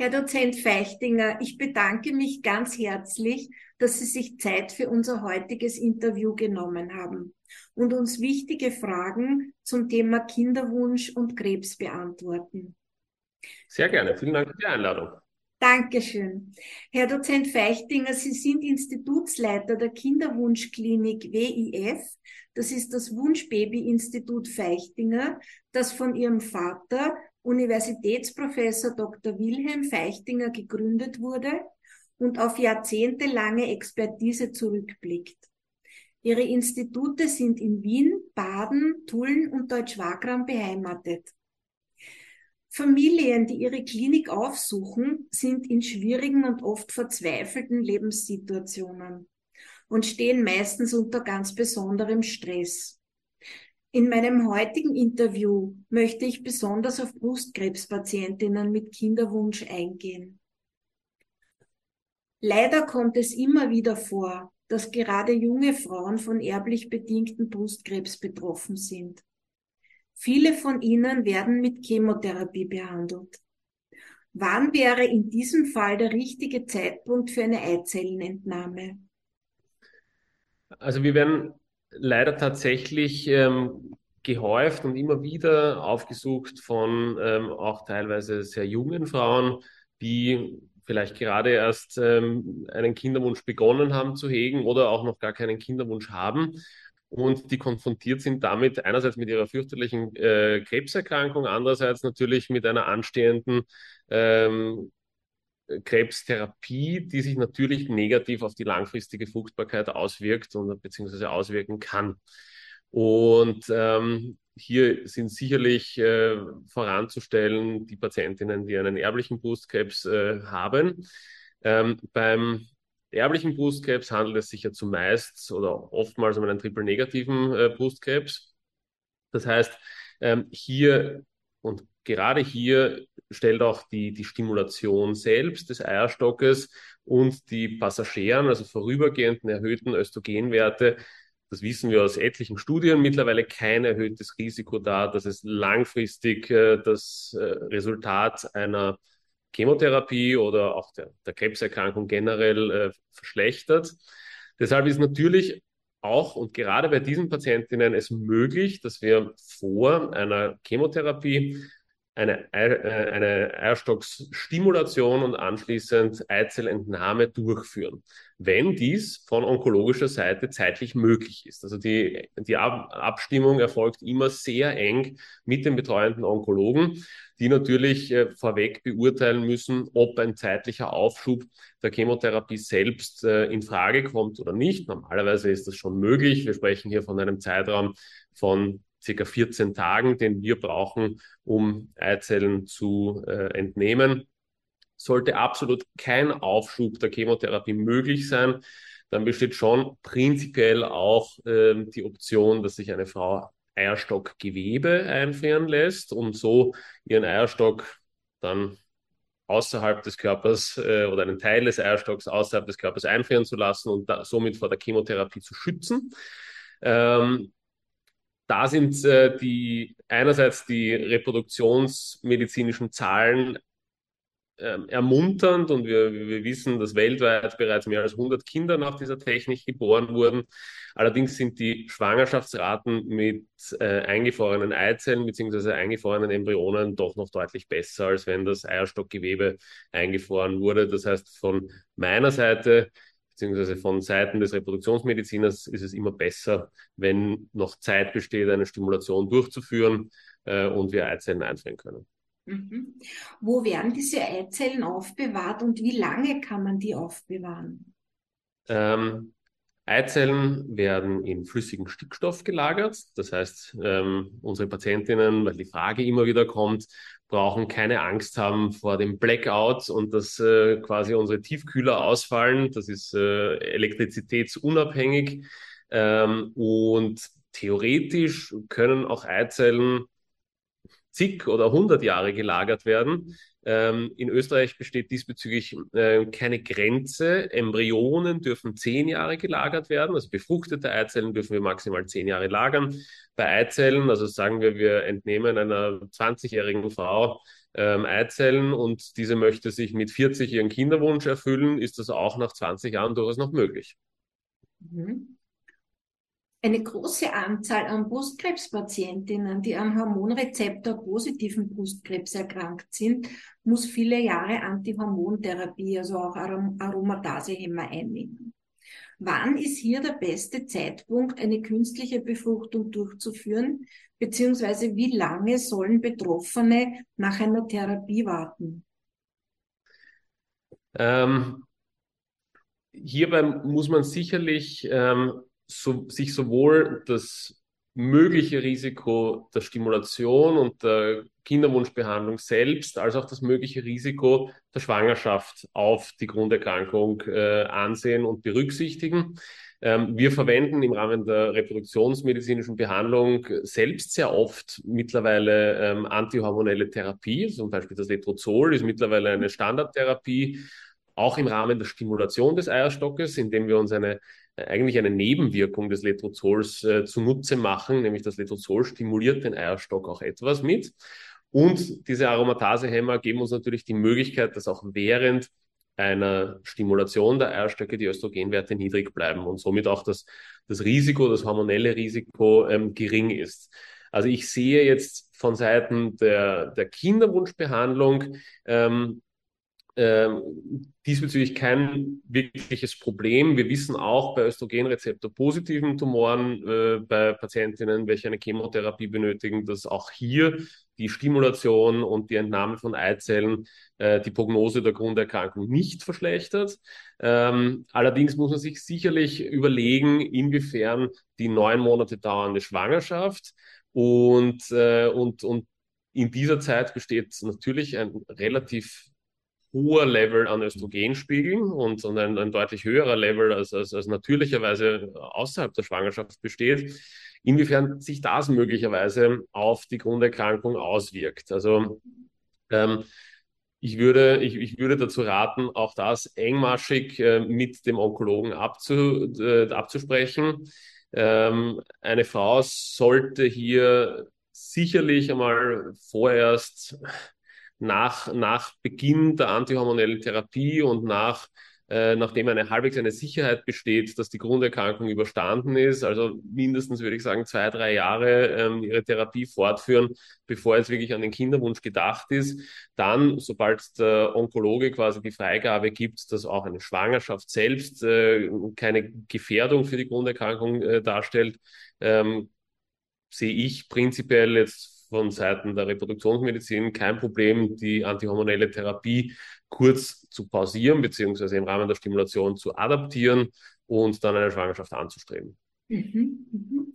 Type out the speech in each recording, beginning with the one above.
Herr Dozent Feichtinger, ich bedanke mich ganz herzlich, dass Sie sich Zeit für unser heutiges Interview genommen haben und uns wichtige Fragen zum Thema Kinderwunsch und Krebs beantworten. Sehr gerne. Vielen Dank für die Einladung. Dankeschön. Herr Dozent Feichtinger, Sie sind Institutsleiter der Kinderwunschklinik WIF. Das ist das Wunschbaby-Institut Feichtinger, das von Ihrem Vater Universitätsprofessor Dr. Wilhelm Feichtinger gegründet wurde und auf jahrzehntelange Expertise zurückblickt. Ihre Institute sind in Wien, Baden, Tulln und Deutsch-Wagram beheimatet. Familien, die ihre Klinik aufsuchen, sind in schwierigen und oft verzweifelten Lebenssituationen und stehen meistens unter ganz besonderem Stress. In meinem heutigen Interview möchte ich besonders auf Brustkrebspatientinnen mit Kinderwunsch eingehen. Leider kommt es immer wieder vor, dass gerade junge Frauen von erblich bedingten Brustkrebs betroffen sind. Viele von ihnen werden mit Chemotherapie behandelt. Wann wäre in diesem Fall der richtige Zeitpunkt für eine Eizellenentnahme? Also wir werden leider tatsächlich ähm, gehäuft und immer wieder aufgesucht von ähm, auch teilweise sehr jungen Frauen, die vielleicht gerade erst ähm, einen Kinderwunsch begonnen haben zu hegen oder auch noch gar keinen Kinderwunsch haben und die konfrontiert sind damit einerseits mit ihrer fürchterlichen äh, Krebserkrankung, andererseits natürlich mit einer anstehenden ähm, Krebstherapie, die sich natürlich negativ auf die langfristige Fruchtbarkeit auswirkt und beziehungsweise auswirken kann. Und ähm, hier sind sicherlich äh, voranzustellen die Patientinnen, die einen erblichen Brustkrebs äh, haben. Ähm, beim erblichen Brustkrebs handelt es sich ja zumeist oder oftmals um einen triple-negativen äh, Brustkrebs. Das heißt, ähm, hier und gerade hier stellt auch die, die Stimulation selbst des Eierstockes und die Passagieren, also vorübergehenden erhöhten Östrogenwerte, das wissen wir aus etlichen Studien, mittlerweile kein erhöhtes Risiko dar, dass es langfristig äh, das äh, Resultat einer Chemotherapie oder auch der, der Krebserkrankung generell äh, verschlechtert. Deshalb ist natürlich auch und gerade bei diesen Patientinnen es möglich, dass wir vor einer Chemotherapie eine, äh, eine Eierstocksstimulation und anschließend Eizellentnahme durchführen, wenn dies von onkologischer Seite zeitlich möglich ist. Also die, die Abstimmung erfolgt immer sehr eng mit den betreuenden Onkologen, die natürlich äh, vorweg beurteilen müssen, ob ein zeitlicher Aufschub der Chemotherapie selbst äh, in Frage kommt oder nicht. Normalerweise ist das schon möglich. Wir sprechen hier von einem Zeitraum von circa 14 Tagen, den wir brauchen, um Eizellen zu äh, entnehmen. Sollte absolut kein Aufschub der Chemotherapie möglich sein, dann besteht schon prinzipiell auch äh, die Option, dass sich eine Frau Eierstockgewebe einfrieren lässt und so ihren Eierstock dann außerhalb des Körpers äh, oder einen Teil des Eierstocks außerhalb des Körpers einfrieren zu lassen und da, somit vor der Chemotherapie zu schützen. Ähm, da sind äh, die einerseits die reproduktionsmedizinischen Zahlen äh, ermunternd und wir, wir wissen, dass weltweit bereits mehr als 100 Kinder nach dieser Technik geboren wurden. Allerdings sind die Schwangerschaftsraten mit äh, eingefrorenen Eizellen bzw. eingefrorenen Embryonen doch noch deutlich besser, als wenn das Eierstockgewebe eingefroren wurde. Das heißt, von meiner Seite beziehungsweise von Seiten des Reproduktionsmediziners ist es immer besser, wenn noch Zeit besteht, eine Stimulation durchzuführen äh, und wir Eizellen einfrieren können. Mhm. Wo werden diese Eizellen aufbewahrt und wie lange kann man die aufbewahren? Ähm, Eizellen werden in flüssigen Stickstoff gelagert. Das heißt, ähm, unsere Patientinnen, weil die Frage immer wieder kommt, brauchen keine Angst haben vor dem Blackout und dass äh, quasi unsere Tiefkühler ausfallen. Das ist äh, elektrizitätsunabhängig. Ähm, und theoretisch können auch Eizellen zig oder hundert Jahre gelagert werden. Ähm, in Österreich besteht diesbezüglich äh, keine Grenze. Embryonen dürfen zehn Jahre gelagert werden, also befruchtete Eizellen dürfen wir maximal zehn Jahre lagern. Bei Eizellen, also sagen wir, wir entnehmen einer 20-jährigen Frau ähm, Eizellen und diese möchte sich mit 40 ihren Kinderwunsch erfüllen, ist das auch nach 20 Jahren durchaus noch möglich. Mhm. Eine große Anzahl an Brustkrebspatientinnen, die an Hormonrezeptor positiven Brustkrebs erkrankt sind, muss viele Jahre Antihormontherapie, also auch Aromatasehemmer einnehmen. Wann ist hier der beste Zeitpunkt, eine künstliche Befruchtung durchzuführen, beziehungsweise wie lange sollen Betroffene nach einer Therapie warten? Ähm, hierbei muss man sicherlich ähm, so, sich sowohl das mögliche Risiko der Stimulation und der Kinderwunschbehandlung selbst, als auch das mögliche Risiko der Schwangerschaft auf die Grunderkrankung äh, ansehen und berücksichtigen. Ähm, wir verwenden im Rahmen der reproduktionsmedizinischen Behandlung selbst sehr oft mittlerweile ähm, antihormonelle Therapie. Zum Beispiel das Letrozol ist mittlerweile eine Standardtherapie, auch im Rahmen der Stimulation des Eierstockes, indem wir uns eine eigentlich eine Nebenwirkung des Letrozols äh, zunutze machen, nämlich das Letrozol stimuliert den Eierstock auch etwas mit. Und diese Aromatasehämmer geben uns natürlich die Möglichkeit, dass auch während einer Stimulation der Eierstöcke die Östrogenwerte niedrig bleiben und somit auch das, das Risiko, das hormonelle Risiko ähm, gering ist. Also ich sehe jetzt von Seiten der, der Kinderwunschbehandlung ähm, äh, diesbezüglich kein wirkliches Problem. Wir wissen auch bei Östrogenrezeptor-positiven Tumoren äh, bei Patientinnen, welche eine Chemotherapie benötigen, dass auch hier die Stimulation und die Entnahme von Eizellen äh, die Prognose der Grunderkrankung nicht verschlechtert. Ähm, allerdings muss man sich sicherlich überlegen, inwiefern die neun Monate dauernde Schwangerschaft und, äh, und, und in dieser Zeit besteht natürlich ein relativ hoher Level an Östrogenspiegeln und, und ein, ein deutlich höherer Level als, als, als natürlicherweise außerhalb der Schwangerschaft besteht, inwiefern sich das möglicherweise auf die Grunderkrankung auswirkt. Also ähm, ich würde, ich, ich würde dazu raten, auch das engmaschig äh, mit dem Onkologen abzu, äh, abzusprechen. Ähm, eine Frau sollte hier sicherlich einmal vorerst nach, nach Beginn der antihormonellen Therapie und nach äh, nachdem eine halbwegs eine Sicherheit besteht, dass die Grunderkrankung überstanden ist, also mindestens würde ich sagen zwei, drei Jahre ähm, ihre Therapie fortführen, bevor es wirklich an den Kinderwunsch gedacht ist. Dann, sobald der Onkologe quasi die Freigabe gibt, dass auch eine Schwangerschaft selbst äh, keine Gefährdung für die Grunderkrankung äh, darstellt, ähm, sehe ich prinzipiell jetzt von Seiten der Reproduktionsmedizin kein Problem, die antihormonelle Therapie kurz zu pausieren, beziehungsweise im Rahmen der Stimulation zu adaptieren und dann eine Schwangerschaft anzustreben. Mhm, mhm.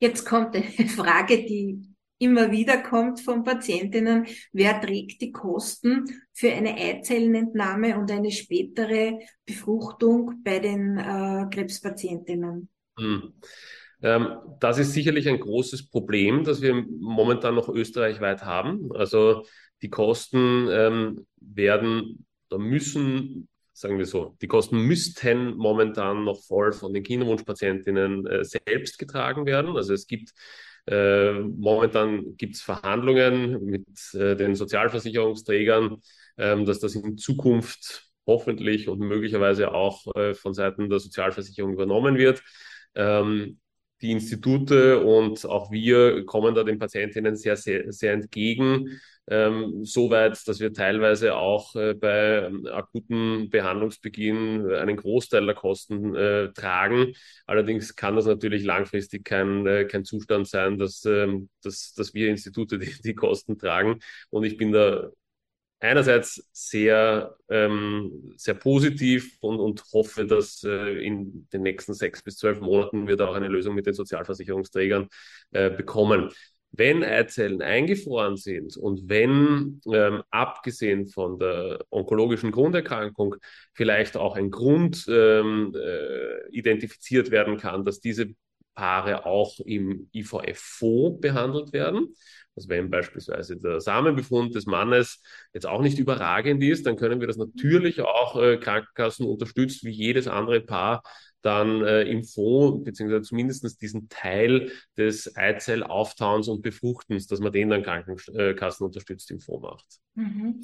Jetzt kommt eine Frage, die immer wieder kommt von Patientinnen. Wer trägt die Kosten für eine Eizellenentnahme und eine spätere Befruchtung bei den äh, Krebspatientinnen? Hm. Ähm, das ist sicherlich ein großes Problem, das wir momentan noch österreichweit haben. Also die Kosten ähm, werden oder müssen, sagen wir so, die Kosten müssten momentan noch voll von den Kinderwunschpatientinnen äh, selbst getragen werden. Also es gibt äh, momentan gibt es Verhandlungen mit äh, den Sozialversicherungsträgern, ähm, dass das in Zukunft hoffentlich und möglicherweise auch äh, von Seiten der Sozialversicherung übernommen wird. Ähm, die Institute und auch wir kommen da den Patientinnen sehr, sehr, sehr entgegen. Ähm, weit, dass wir teilweise auch äh, bei ähm, akuten Behandlungsbeginn einen Großteil der Kosten äh, tragen. Allerdings kann das natürlich langfristig kein, äh, kein Zustand sein, dass, ähm, dass, dass wir Institute die, die Kosten tragen. Und ich bin da einerseits sehr, ähm, sehr positiv und, und hoffe, dass äh, in den nächsten sechs bis zwölf Monaten wir da auch eine Lösung mit den Sozialversicherungsträgern äh, bekommen. Wenn Eizellen eingefroren sind und wenn, ähm, abgesehen von der onkologischen Grunderkrankung, vielleicht auch ein Grund ähm, äh, identifiziert werden kann, dass diese Paare auch im IVF-Fonds behandelt werden. Also wenn beispielsweise der Samenbefund des Mannes jetzt auch nicht überragend ist, dann können wir das natürlich auch äh, Krankenkassen unterstützt, wie jedes andere Paar dann äh, im Fonds, beziehungsweise zumindest diesen Teil des Eizellauftauens und Befruchtens, dass man den dann Krankenkassen unterstützt im Fonds macht. Mhm.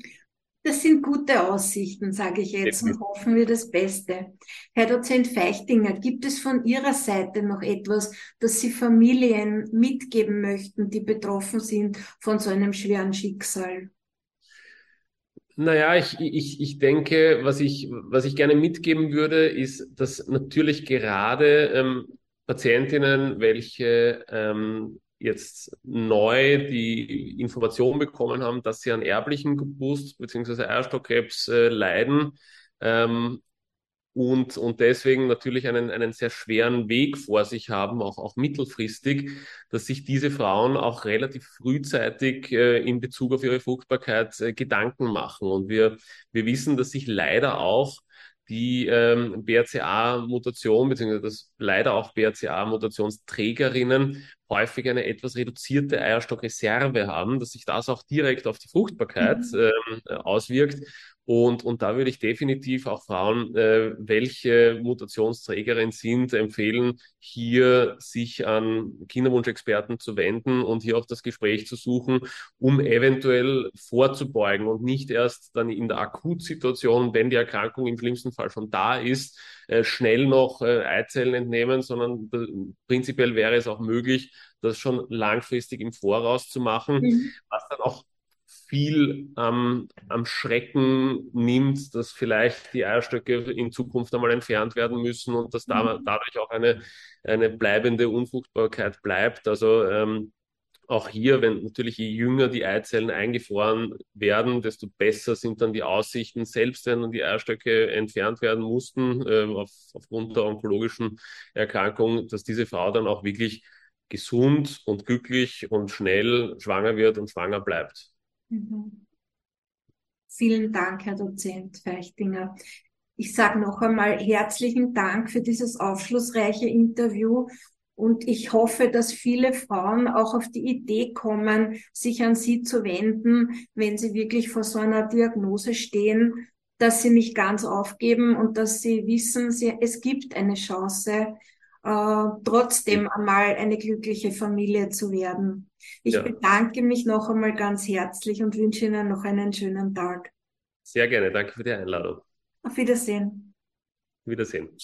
Das sind gute Aussichten, sage ich jetzt, und hoffen wir das Beste. Herr Dozent Feichtinger, gibt es von Ihrer Seite noch etwas, das Sie Familien mitgeben möchten, die betroffen sind von so einem schweren Schicksal? Naja, ich, ich, ich denke, was ich, was ich gerne mitgeben würde, ist, dass natürlich gerade ähm, Patientinnen, welche ähm, jetzt neu die Information bekommen haben, dass sie an erblichen Brust- bzw. Eierstockkrebs äh, leiden ähm, und, und deswegen natürlich einen, einen sehr schweren Weg vor sich haben, auch, auch mittelfristig, dass sich diese Frauen auch relativ frühzeitig äh, in Bezug auf ihre Fruchtbarkeit äh, Gedanken machen. Und wir, wir wissen, dass sich leider auch die ähm, BRCA-Mutation, beziehungsweise das leider auch BRCA-Mutationsträgerinnen häufig eine etwas reduzierte Eierstockreserve haben, dass sich das auch direkt auf die Fruchtbarkeit ähm, auswirkt. Und, und da würde ich definitiv auch Frauen, äh, welche Mutationsträgerin sind, empfehlen, hier sich an Kinderwunschexperten zu wenden und hier auch das Gespräch zu suchen, um eventuell vorzubeugen und nicht erst dann in der Akutsituation, wenn die Erkrankung im schlimmsten Fall schon da ist, äh, schnell noch äh, Eizellen entnehmen, sondern prinzipiell wäre es auch möglich, das schon langfristig im Voraus zu machen, mhm. was dann auch viel ähm, am Schrecken nimmt, dass vielleicht die Eierstöcke in Zukunft einmal entfernt werden müssen und dass da, mhm. dadurch auch eine, eine bleibende Unfruchtbarkeit bleibt. Also ähm, auch hier, wenn natürlich je jünger die Eizellen eingefroren werden, desto besser sind dann die Aussichten, selbst wenn dann die Eierstöcke entfernt werden mussten, äh, auf, aufgrund der onkologischen Erkrankung, dass diese Frau dann auch wirklich gesund und glücklich und schnell schwanger wird und schwanger bleibt. Mhm. Vielen Dank, Herr Dozent Feichtinger. Ich sage noch einmal herzlichen Dank für dieses aufschlussreiche Interview und ich hoffe, dass viele Frauen auch auf die Idee kommen, sich an Sie zu wenden, wenn sie wirklich vor so einer Diagnose stehen, dass sie nicht ganz aufgeben und dass sie wissen, sie, es gibt eine Chance, äh, trotzdem einmal eine glückliche Familie zu werden. Ich ja. bedanke mich noch einmal ganz herzlich und wünsche Ihnen noch einen schönen Tag. Sehr gerne. Danke für die Einladung. Auf Wiedersehen. Wiedersehen.